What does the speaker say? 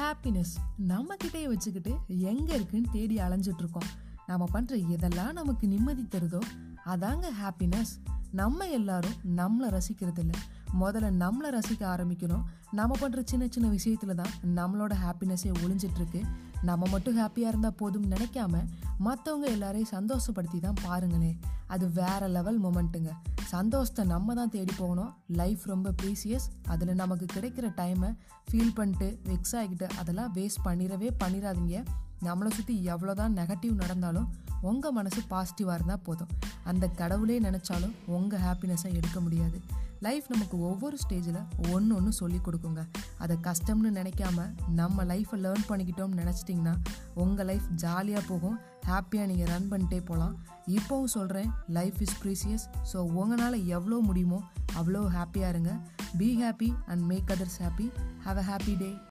Happiness நம்ம கிட்டேயே வச்சுக்கிட்டு எங்கே இருக்குன்னு தேடி அலைஞ்சிட்டு இருக்கோம் நம்ம பண்ணுற எதெல்லாம் நமக்கு நிம்மதி தருதோ அதாங்க ஹாப்பினஸ் நம்ம எல்லாரும் நம்மளை ரசிக்கிறது இல்லை முதல்ல நம்மளை ரசிக்க ஆரம்பிக்கணும். நம்ம பண்ணுற சின்ன சின்ன விஷயத்துல தான் நம்மளோட ஹாப்பினஸ்ஸே ஒளிஞ்சிட்ருக்கு. நம்ம மட்டும் ஹாப்பியாக இருந்தால் போதும்னு நினைக்காம மற்றவங்க எல்லாரையும் சந்தோஷப்படுத்தி தான் பாருங்களேன். அது வேற லெவல் மொமெண்ட்டுங்க சந்தோஷத்தை நம்ம தான் தேடி போகணும். லைஃப் ரொம்ப ப்ரீசியஸ் அதில் நமக்கு கிடைக்கிற டைமை ஃபீல் பண்ணிட்டு வெக்ஸ் ஆகிக்கிட்டு அதெல்லாம் வேஸ்ட் பண்ணிடவே பண்ணிடாதீங்க. நம்மளை சுற்றி எவ்வளோ தான் நெகட்டிவ் நடந்தாலும் உங்கள் மனசு பாசிட்டிவாக இருந்தால் போதும். அந்த கடவுளே நினச்சாலும் உங்கள் ஹாப்பினஸை எடுக்க முடியாது. லைஃப் நமக்கு ஒவ்வொரு ஸ்டேஜில் ஒன்று ஒன்று சொல்லி கொடுக்குங்க. அதை கஷ்டம்னு நினைக்காம நம்ம லைஃப்பை லேர்ன் பண்ணிக்கிட்டோம்னு நினச்சிட்டிங்கன்னா உங்கள் லைஃப் ஜாலியாக போகும். ஹாப்பியாக நீங்கள் ரன் பண்ணிட்டே போகலாம் இப்போவும் சொல்கிறேன் லைஃப் இஸ் ப்ரீசியஸ் ஸோ உங்களால் எவ்வளோ முடியுமோ அவ்வளோ ஹாப்பியாக இருங்க. Be happy and make others happy have a happy day